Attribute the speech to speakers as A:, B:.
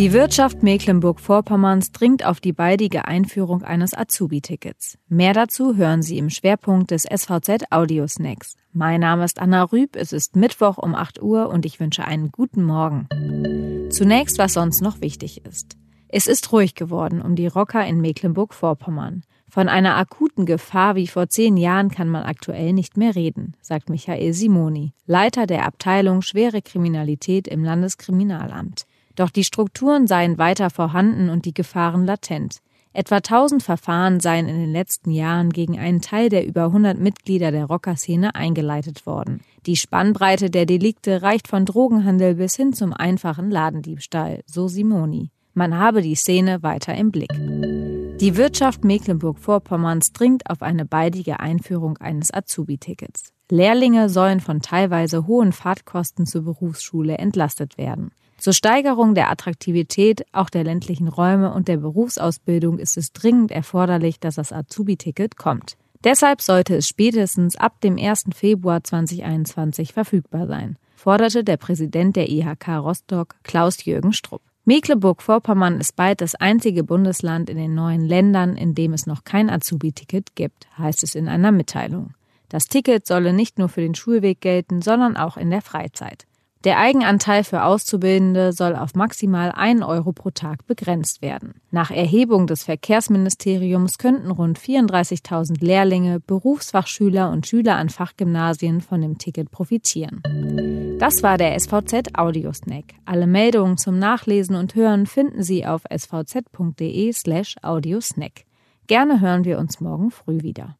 A: Die Wirtschaft Mecklenburg-Vorpommerns dringt auf die baldige Einführung eines Azubi-Tickets. Mehr dazu hören Sie im Schwerpunkt des SVZ Audio Snacks. Mein Name ist Anna Rüb, es ist Mittwoch um 8 Uhr und ich wünsche einen guten Morgen. Zunächst, was sonst noch wichtig ist. Es ist ruhig geworden um die Rocker in Mecklenburg-Vorpommern. Von einer akuten Gefahr wie vor zehn Jahren kann man aktuell nicht mehr reden, sagt Michael Simoni, Leiter der Abteilung Schwere Kriminalität im Landeskriminalamt. Doch die Strukturen seien weiter vorhanden und die Gefahren latent. Etwa 1000 Verfahren seien in den letzten Jahren gegen einen Teil der über 100 Mitglieder der Rockerszene eingeleitet worden. Die Spannbreite der Delikte reicht von Drogenhandel bis hin zum einfachen Ladendiebstahl, so Simoni. Man habe die Szene weiter im Blick. Die Wirtschaft Mecklenburg-Vorpommerns dringt auf eine baldige Einführung eines Azubi-Tickets. Lehrlinge sollen von teilweise hohen Fahrtkosten zur Berufsschule entlastet werden. Zur Steigerung der Attraktivität auch der ländlichen Räume und der Berufsausbildung ist es dringend erforderlich, dass das Azubi-Ticket kommt. Deshalb sollte es spätestens ab dem 1. Februar 2021 verfügbar sein, forderte der Präsident der IHK Rostock, Klaus-Jürgen Strupp. Mecklenburg-Vorpommern ist bald das einzige Bundesland in den neuen Ländern, in dem es noch kein Azubi-Ticket gibt, heißt es in einer Mitteilung. Das Ticket solle nicht nur für den Schulweg gelten, sondern auch in der Freizeit. Der Eigenanteil für Auszubildende soll auf maximal 1 Euro pro Tag begrenzt werden. Nach Erhebung des Verkehrsministeriums könnten rund 34.000 Lehrlinge, Berufsfachschüler und Schüler an Fachgymnasien von dem Ticket profitieren. Das war der SVZ Audiosnack. Alle Meldungen zum Nachlesen und Hören finden Sie auf svz.de slash audiosnack. Gerne hören wir uns morgen früh wieder.